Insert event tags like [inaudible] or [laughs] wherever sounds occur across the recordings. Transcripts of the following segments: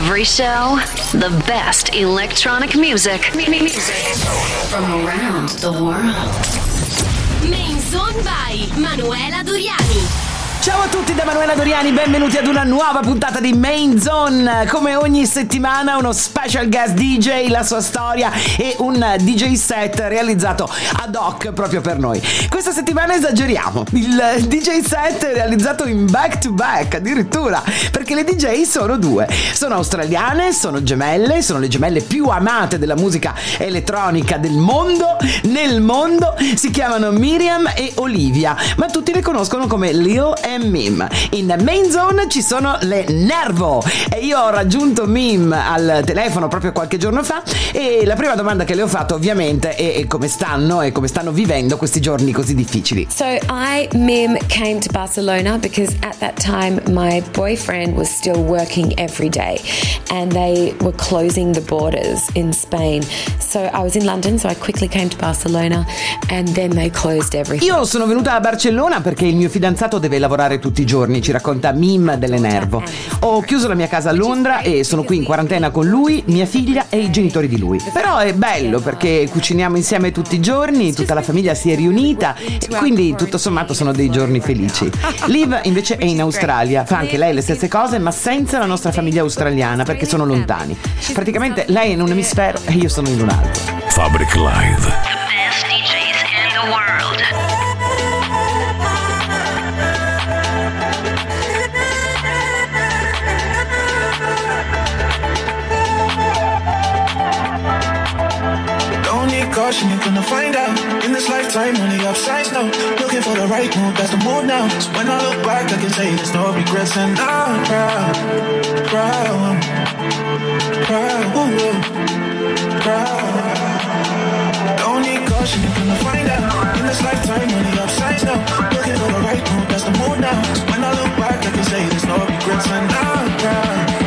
Every show, the best electronic music. Music from around the world. Main Zone by Manuela Doriani. Ciao a tutti da Manuela Doriani, benvenuti ad una nuova puntata di Main Zone. Come ogni settimana uno special guest DJ, la sua storia e un DJ set realizzato ad hoc proprio per noi. Questa settimana esageriamo, il DJ set è realizzato in back to back addirittura, perché le DJ sono due. Sono australiane, sono gemelle, sono le gemelle più amate della musica elettronica del mondo, nel mondo, si chiamano Miriam e Olivia, ma tutti le conoscono come Lil Mim. In Main Zone ci sono le Nervo e io ho raggiunto Mim al telefono proprio qualche giorno fa e la prima domanda che le ho fatto ovviamente è come stanno e come stanno vivendo questi giorni così difficili. So I, Mim, came to Barcelona because at that time my boyfriend was still working every day and they were closing the borders in Spain. So I was in London, so I quickly came to Barcelona and then they closed everything. Io sono venuta a Barcellona perché il mio fidanzato deve lavorare tutti i giorni, ci racconta Mim delle Nervo. Ho chiuso la mia casa a Londra e sono qui in quarantena con lui, mia figlia e i genitori di lui. Però è bello perché cuciniamo insieme tutti i giorni, tutta la famiglia si è riunita e quindi tutto sommato sono dei giorni felici. Liv invece è in Australia, fa anche lei le stesse cose ma senza la nostra famiglia australiana perché sono lontani. Praticamente lei è in un emisfero e io sono in un altro. Fabric Live. Best DJs in the world. Caution, you're gonna find out. In this lifetime, only upsides now. Looking for the right move, that's the move now. So when I look back, I can say there's no regrets, and I'm proud, proud, proud, ooh, proud. Don't need caution, you're gonna find out. In this lifetime, only upsides now. Looking for the right move, that's the move now. So when I look back, I can say there's no regrets, and I'm proud,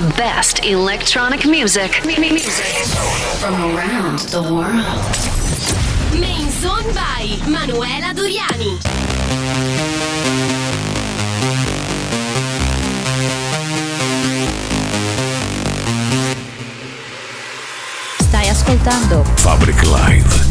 the best electronic music. music. From around the world. Main Zone by Manuela Doriani. ascoltando Fabric Live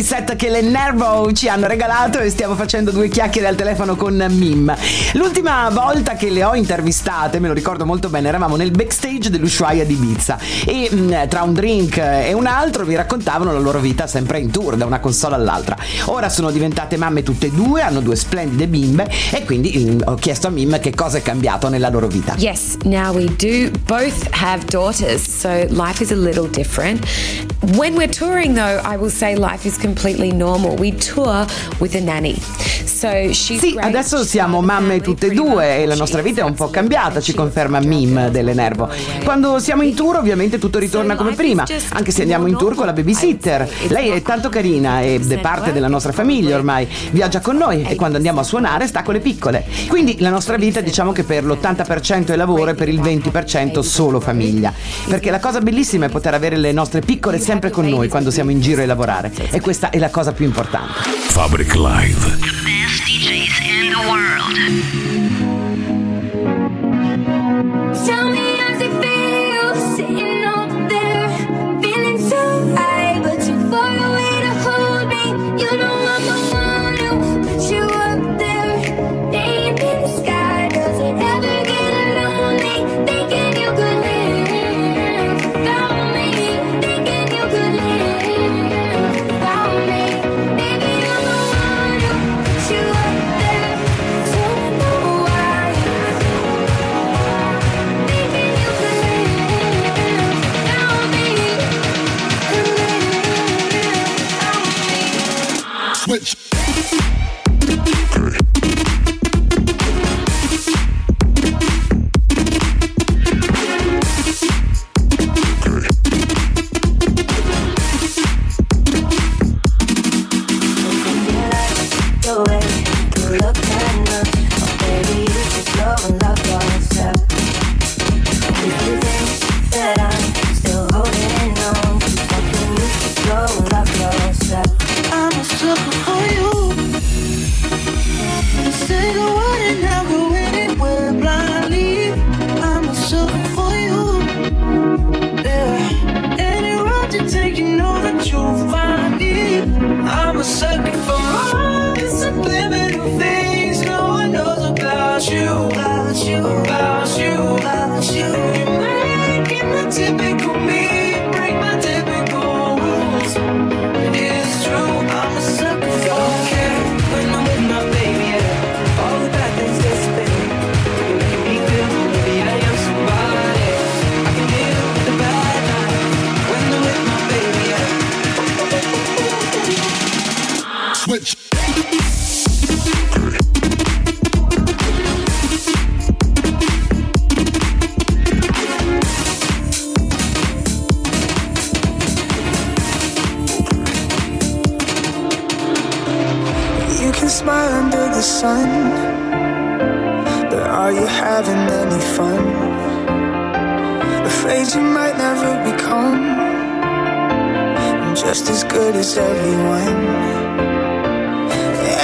DJ set che le Nervo ci hanno regalato e stiamo facendo due chiacchiere al telefono con Mim. L'ultima volta che le ho intervistate, me lo ricordo molto bene, eravamo nel backstage dell'Ushuaia di Ibiza e mh, tra un drink e un altro vi raccontavano la loro vita sempre in tour da una console all'altra. Ora sono diventate mamme tutte e due, hanno due splendide bimbe e quindi mh, ho chiesto a Mim che cosa è cambiato nella loro vita. Yes, now we do both have daughters, so life is a little different. When we're touring, though, I will say life is completely normal. We tour with a nanny. So Sì, adesso siamo mamme tutte e due e la nostra vita è un po' cambiata, ci conferma. Mim delle Nervo. Quando siamo in tour ovviamente tutto ritorna come prima, anche se andiamo in tour con la babysitter. Lei è tanto carina ed è parte della nostra famiglia ormai, viaggia con noi e quando andiamo a suonare sta con le piccole. Quindi la nostra vita diciamo che per l'80% è lavoro e per il 20% solo famiglia. Perché la cosa bellissima è poter avere le nostre piccole sempre con noi quando siamo in giro e lavorare e questa è la cosa più importante. Fabric Live. World. Tell me just as good as everyone.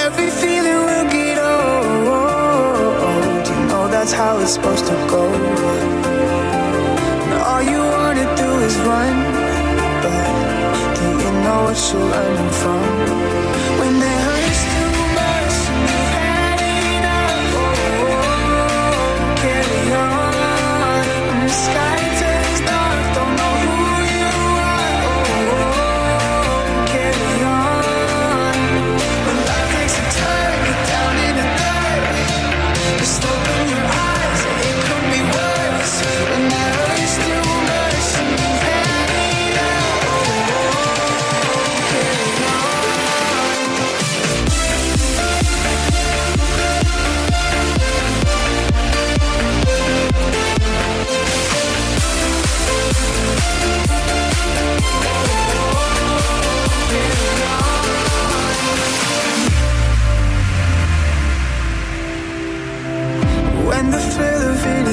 Every feeling will get old. You know that's how it's supposed to go. And all you wanna do is run, but do you know what you're running from? When the too much and you've had enough, carry on. Sky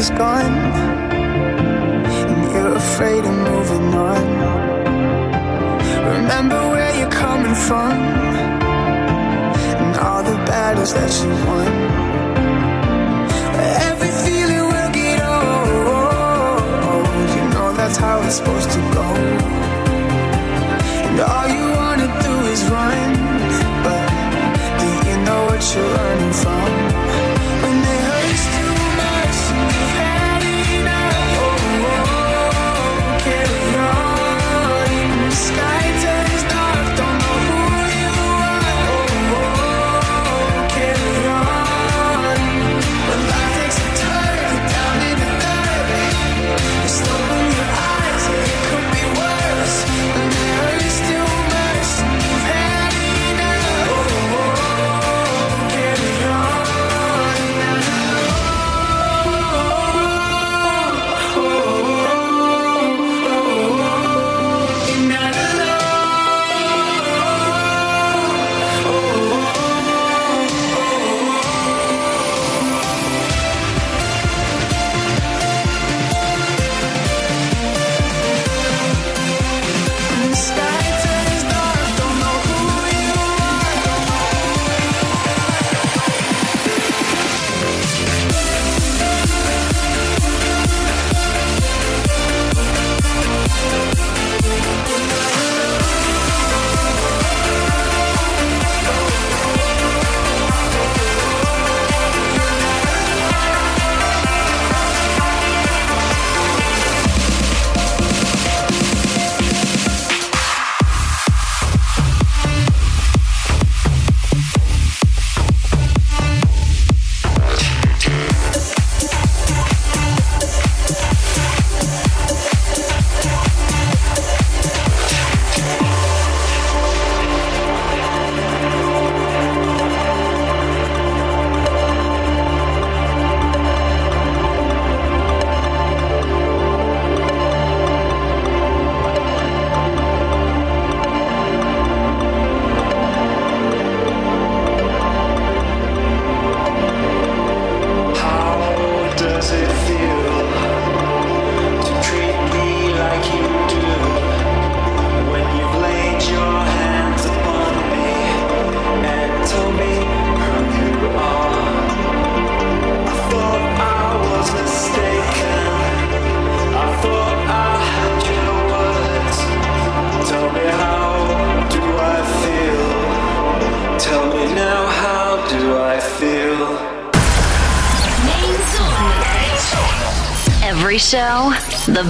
is gone, and you're afraid of moving on. Remember where you're coming from, and all the battles that you won. Every feeling will get old. You know that's how it's supposed to go. And all you wanna do is run, but do you know what you're?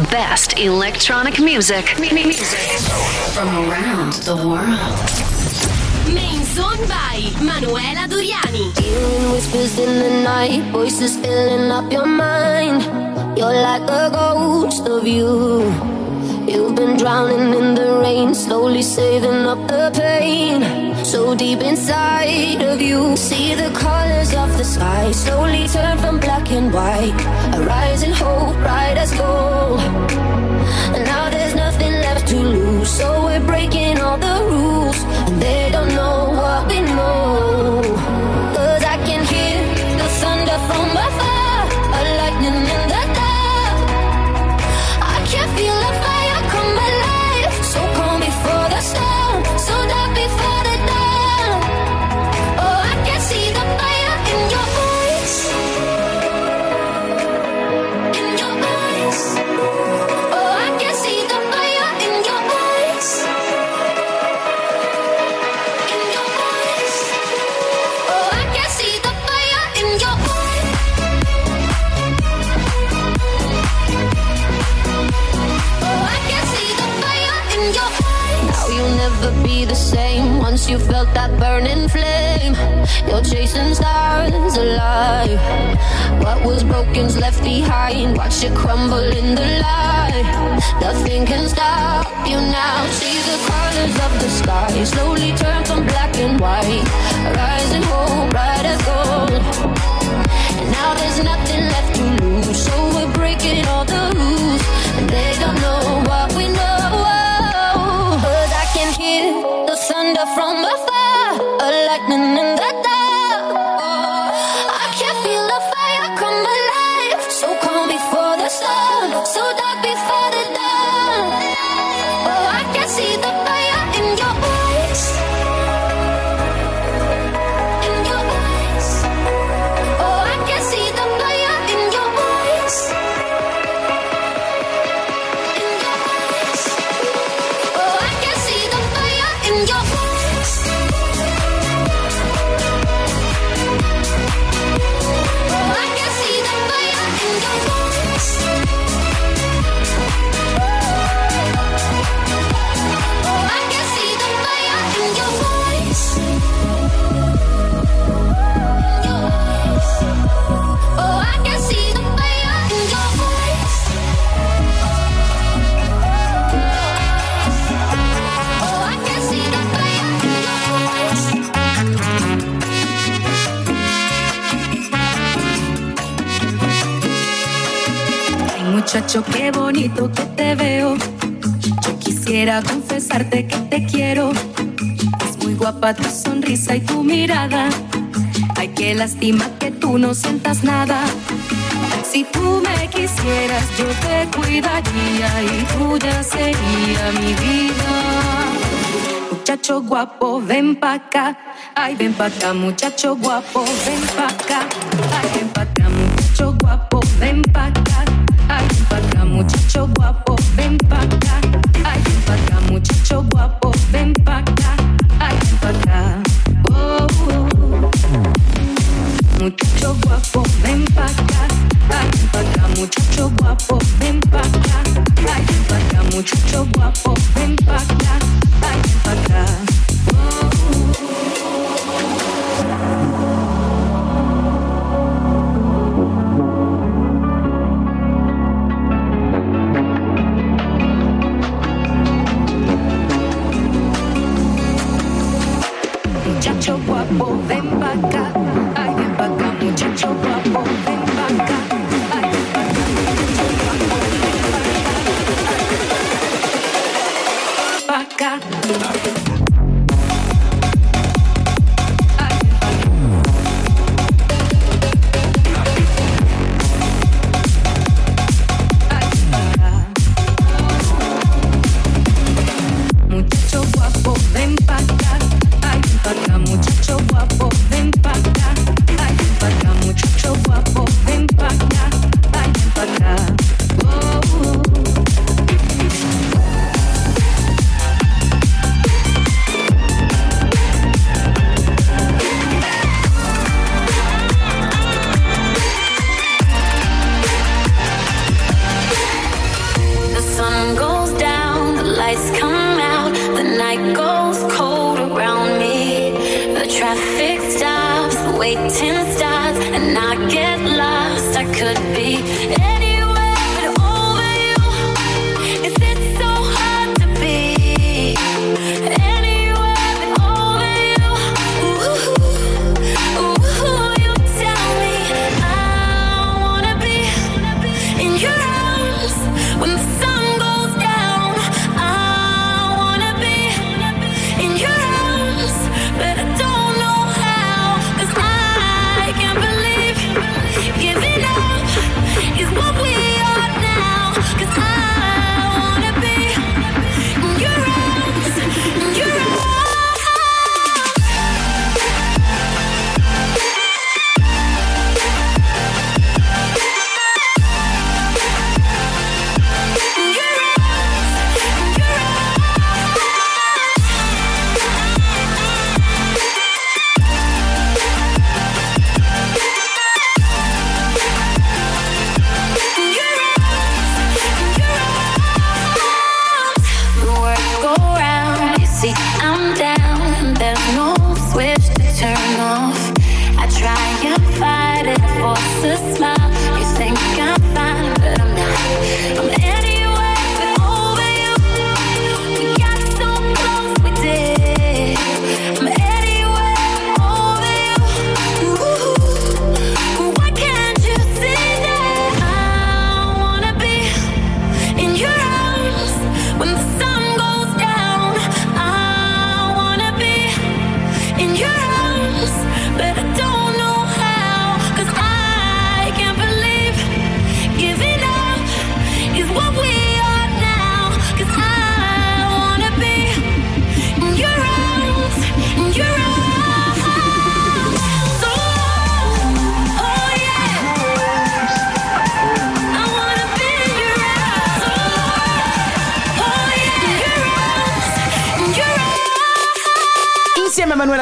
best electronic music, music from around the world. Main Zone by Manuela Doriani. Hearing whispers in the night, voices filling up your mind. You're like a ghost of you. You've been drowning in the rain, slowly saving up the pain. So deep inside of you, see the colors of the sky slowly turn from black and white. A rising hope, bright as gold. burning flame. You're chasing stars alive. What was broken's left behind. Watch it crumble in the light. Nothing can stop you now. See the colors of the sky slowly turn from black and white. Rising hope, bright as gold. And now there's nothing left to lose, so we're breaking all. mirada. Ay, qué lástima que tú no sientas nada. Si tú me quisieras, yo te cuidaría y tuya sería mi vida. Muchacho guapo, ven pa' acá. Ay, ven pa' acá, muchacho guapo, ven pa' acá. Oh.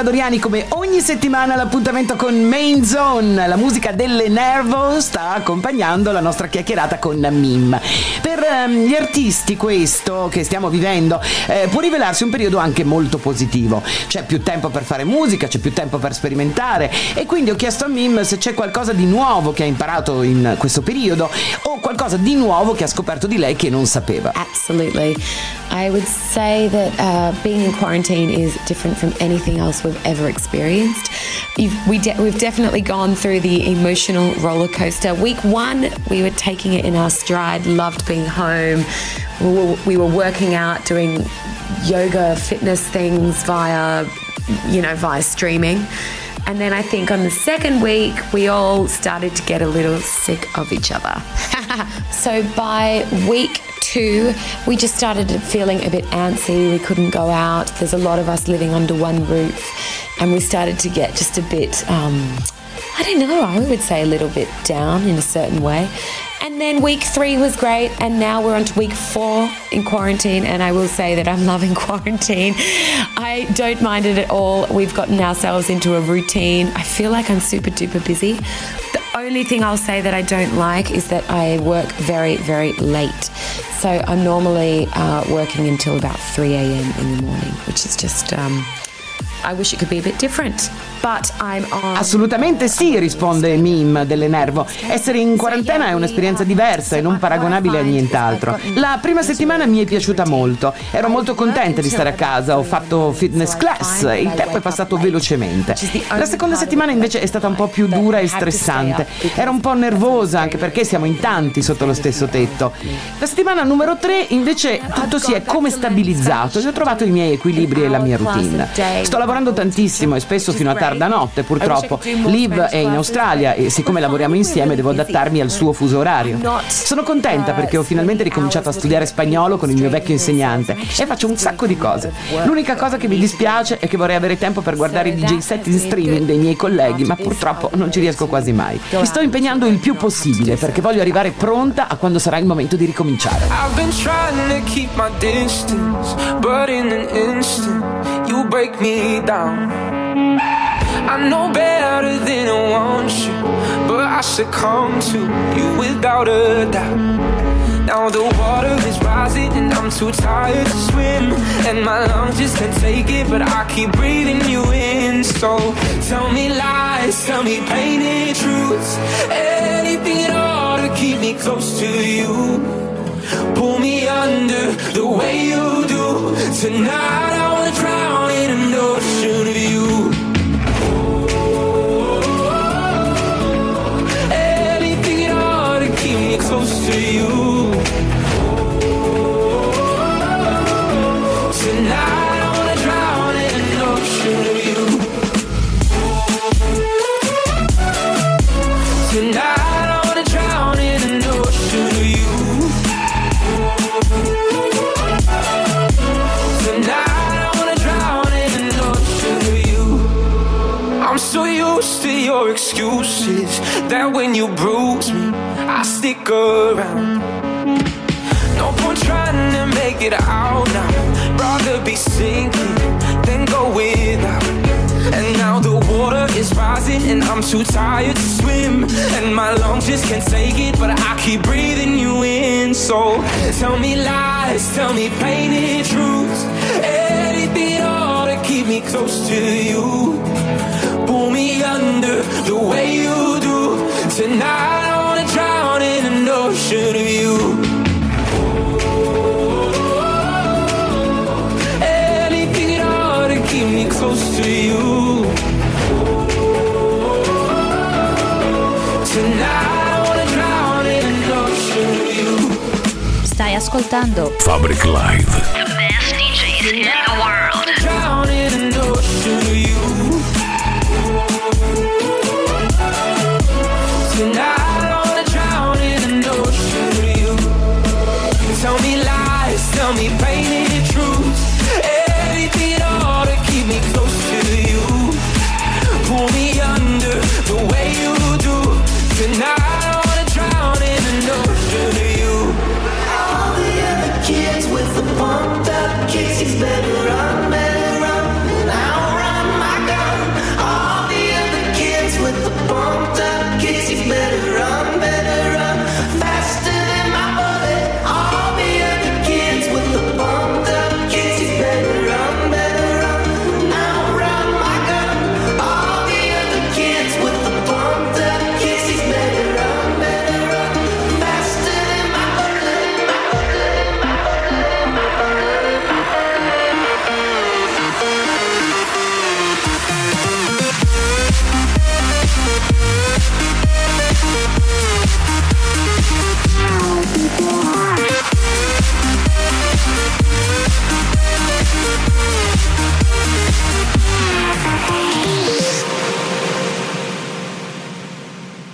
Insieme a Manuela Doriani, come ogni settimana, l'appuntamento con Main Zone, la musica delle Nervo sta accompagnando la nostra chiacchierata con Mim. Per ehm, gli artisti, questo che stiamo vivendo eh, può rivelarsi un periodo anche molto positivo. C'è più tempo per fare musica, c'è più tempo per sperimentare. E quindi ho chiesto a Mim se c'è qualcosa di nuovo che ha imparato in questo periodo o qualcosa di nuovo che ha scoperto di lei che non sapeva. Absolutely. I would say that uh, being in quarantine is different from anything else we've ever experienced. You've, we de- we've definitely gone through the emotional roller coaster. Week one, we were taking it in our stride, loved being home. We were, we were working out, doing yoga, fitness things via, you know, via streaming. And then I think on the second week, we all started to get a little sick of each other. [laughs] so by week two, we just started feeling a bit antsy. We couldn't go out. There's a lot of us living under one roof. And we started to get just a bit, um, I don't know, I would say a little bit down in a certain way. And then week three was great, and now we're on to week four in quarantine. And I will say that I'm [laughs] loving quarantine. I don't mind it at all. We've gotten ourselves into a routine. I feel like I'm super duper busy. The only thing I'll say that I don't like is that I work very, very late. So I'm normally uh, working until about 3 a.m. in the morning, which is just, um, I wish it could be a bit different. Assolutamente sì, risponde Mim delle Nervo. Essere in quarantena è un'esperienza diversa e non paragonabile a nient'altro. La prima settimana mi è piaciuta molto. Ero molto contenta di stare a casa, ho fatto fitness class e il tempo è passato velocemente. La seconda settimana invece è stata un po' più dura e stressante. Ero un po' nervosa anche perché siamo in tanti sotto lo stesso tetto. La settimana numero 3 invece tutto si è come stabilizzato e ho trovato i miei equilibri e la mia routine. Sto lavorando tantissimo e spesso fino a tarda notte purtroppo. Liv è in Australia e siccome lavoriamo insieme devo adattarmi al suo fuso orario. Sono contenta perché ho finalmente ricominciato a studiare spagnolo con il mio vecchio insegnante e faccio un sacco di cose. L'unica cosa che mi dispiace è che vorrei avere tempo per guardare i DJ set in streaming dei miei colleghi, ma purtroppo non ci riesco quasi mai. Mi sto impegnando il più possibile perché voglio arrivare pronta a quando sarà il momento di ricominciare. I've been trying to keep my distance, but in an instant, you break me down. I know better than I want you, but I succumb to you without a doubt. Now the water is rising and I'm too tired to swim. And my lungs just can't take it, but I keep breathing you in. So tell me lies, tell me painted truths. Anything at all to keep me close to you. Pull me under the way you do. Tonight I wanna drown in an ocean of you. To you. Tonight I wanna drown in an ocean of you. Tonight I wanna drown in an ocean of you. Tonight I wanna drown in an ocean of you. I'm so used to your excuses that when you bruise me, I stick around. No point trying to make it out now. Rather be sinking than go without. And now the water is rising and I'm too tired to swim. And my lungs just can't take it, but I keep breathing you in. So tell me lies, tell me painted truths. Anything all to keep me close to you. Pull me under the way you do. Tonight ocean of you. Anything at all to keep me close to you. Tonight I wanna drown in an ocean of you. Stai ascoltando Fabric Live. The best DJs in the world.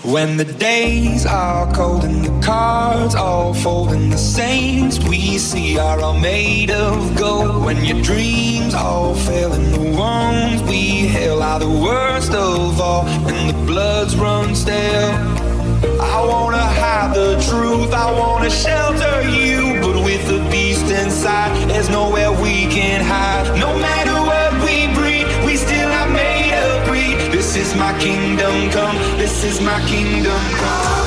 When the days are cold and the cards all fold and the saints we see are all made of gold. When your dreams all fail and the wounds we hail are the worst of all and the bloods run stale. I wanna hide the truth, I wanna shelter you, but with the beast inside, there's nowhere we can hide. No matter is my kingdom come, this is my kingdom come.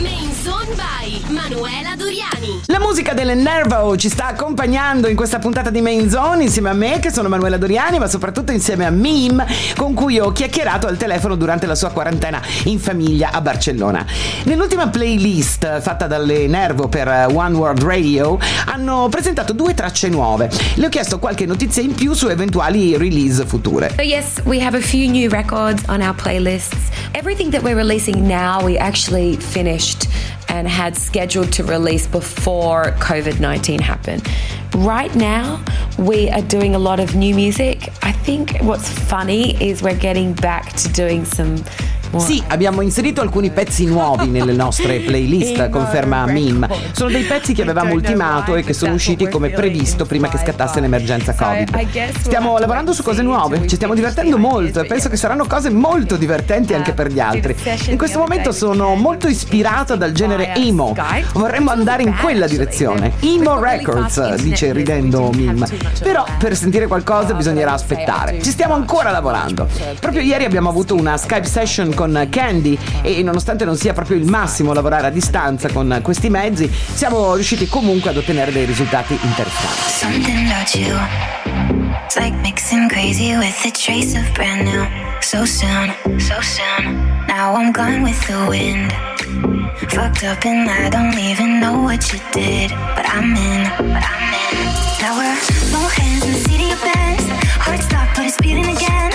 Main Zone by Manuela Doriani. La musica delle Nervo ci sta accompagnando in questa puntata di Main Zone insieme a me che sono Manuela Doriani ma soprattutto insieme a Mim con cui ho chiacchierato al telefono durante la sua quarantena in famiglia a Barcellona. Nell'ultima playlist fatta dalle Nervo per One World Radio hanno presentato due tracce nuove. Le ho chiesto qualche notizia in più su eventuali release future. So yes, we have a few new records on our playlists. Everything that we're releasing now, we actually and had scheduled to release before COVID-19 happened. Right now, we are doing a lot of new music. I think what's funny is we're getting back to doing some Sì, abbiamo inserito alcuni pezzi nuovi nelle nostre [laughs] playlist, conferma Mim. Sono dei pezzi che avevamo ultimato e che sono usciti come previsto prima che scattasse l'emergenza Covid. Stiamo lavorando su cose nuove, ci stiamo divertendo molto e penso che saranno cose molto divertenti anche per gli altri. In questo momento sono molto ispirato dal genere emo. Vorremmo andare in quella direzione. Emo Records, dice ridendo Mim. Però per sentire qualcosa bisognerà aspettare. Ci stiamo ancora lavorando. Proprio ieri abbiamo avuto una Skype session con Candy e nonostante non sia proprio il massimo lavorare a distanza con questi mezzi, siamo riusciti comunque ad ottenere dei risultati interessanti. Fucked up and I don't even know what you did. But I'm in, but I'm in. Now we're no hands in the seat of Benz. Heart stopped, but it's beating again.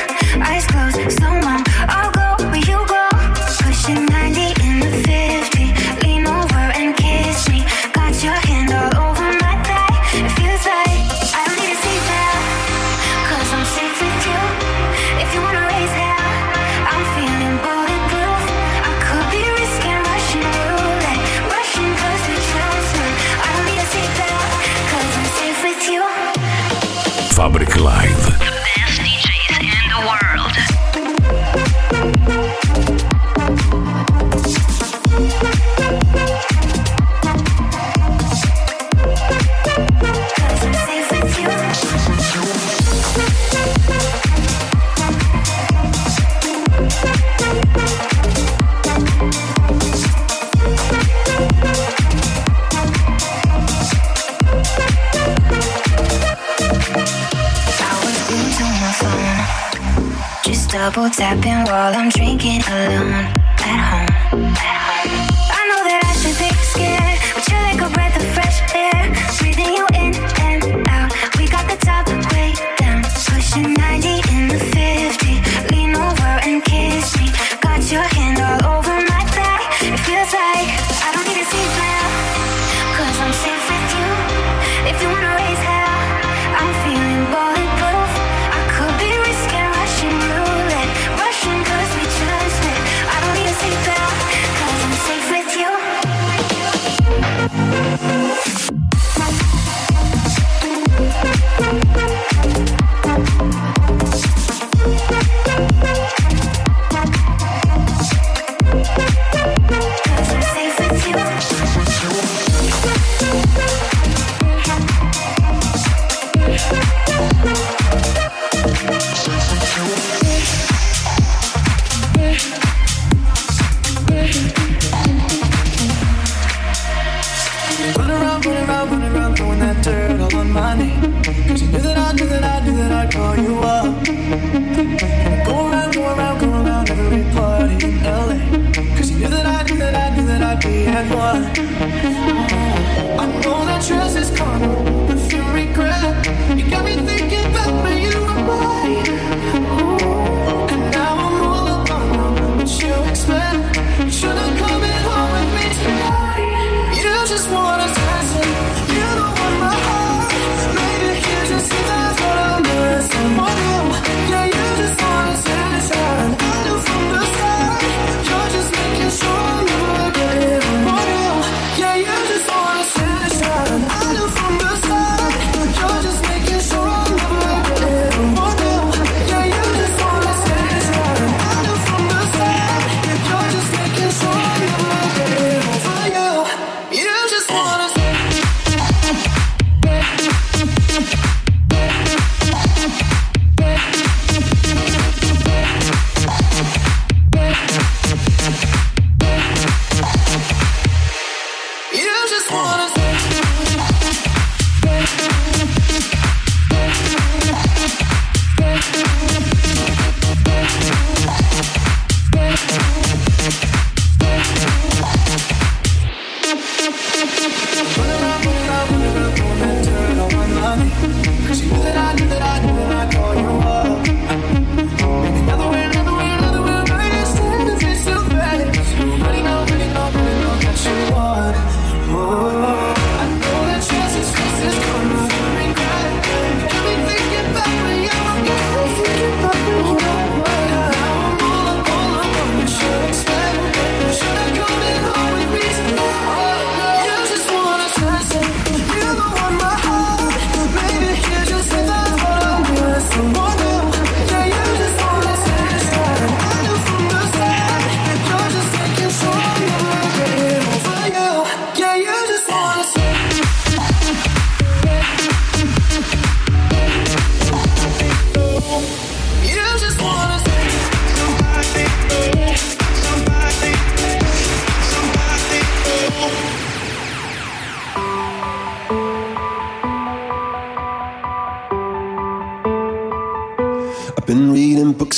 Tapping while I'm drinking alone.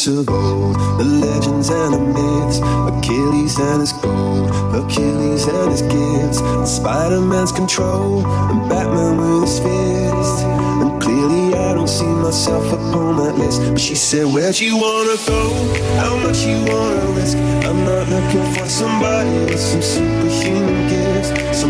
Of old, the legends and the myths, Achilles and his gold, Achilles and his gifts, and Spider-Man's control, and Batman with his fist. And clearly I don't see myself upon that list. But she said, Where'd you wanna go? How much you wanna risk? I'm not looking for somebody with some superhuman gifts,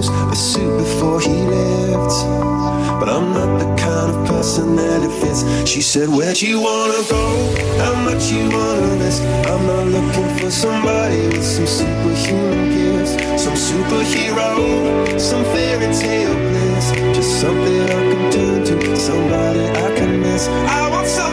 unrolls a suit before he left. But I'm not the kind of person that it fits. She said, Where'd you wanna go? How much you wanna risk? I'm not looking for somebody with some superhuman gifts, some superhero, some fairy tale bliss. Just something I can turn to, somebody I can miss. I want something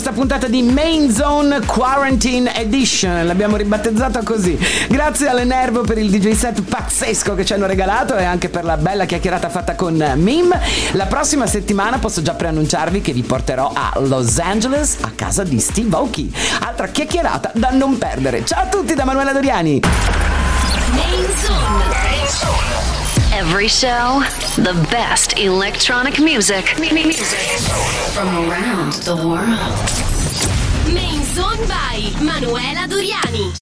questa puntata di Main Zone Quarantine Edition, l'abbiamo ribattezzata così. Grazie alle Nervo per il DJ set pazzesco che ci hanno regalato e anche per la bella chiacchierata fatta con Mim. La prossima settimana posso già preannunciarvi che vi porterò a Los Angeles a casa di Steve Aoki. Altra chiacchierata da non perdere. Ciao a tutti da Manuela Doriani. Main Zone. Every show, the best electronic music. Music from around the world. Main Zone by Manuela Doriani.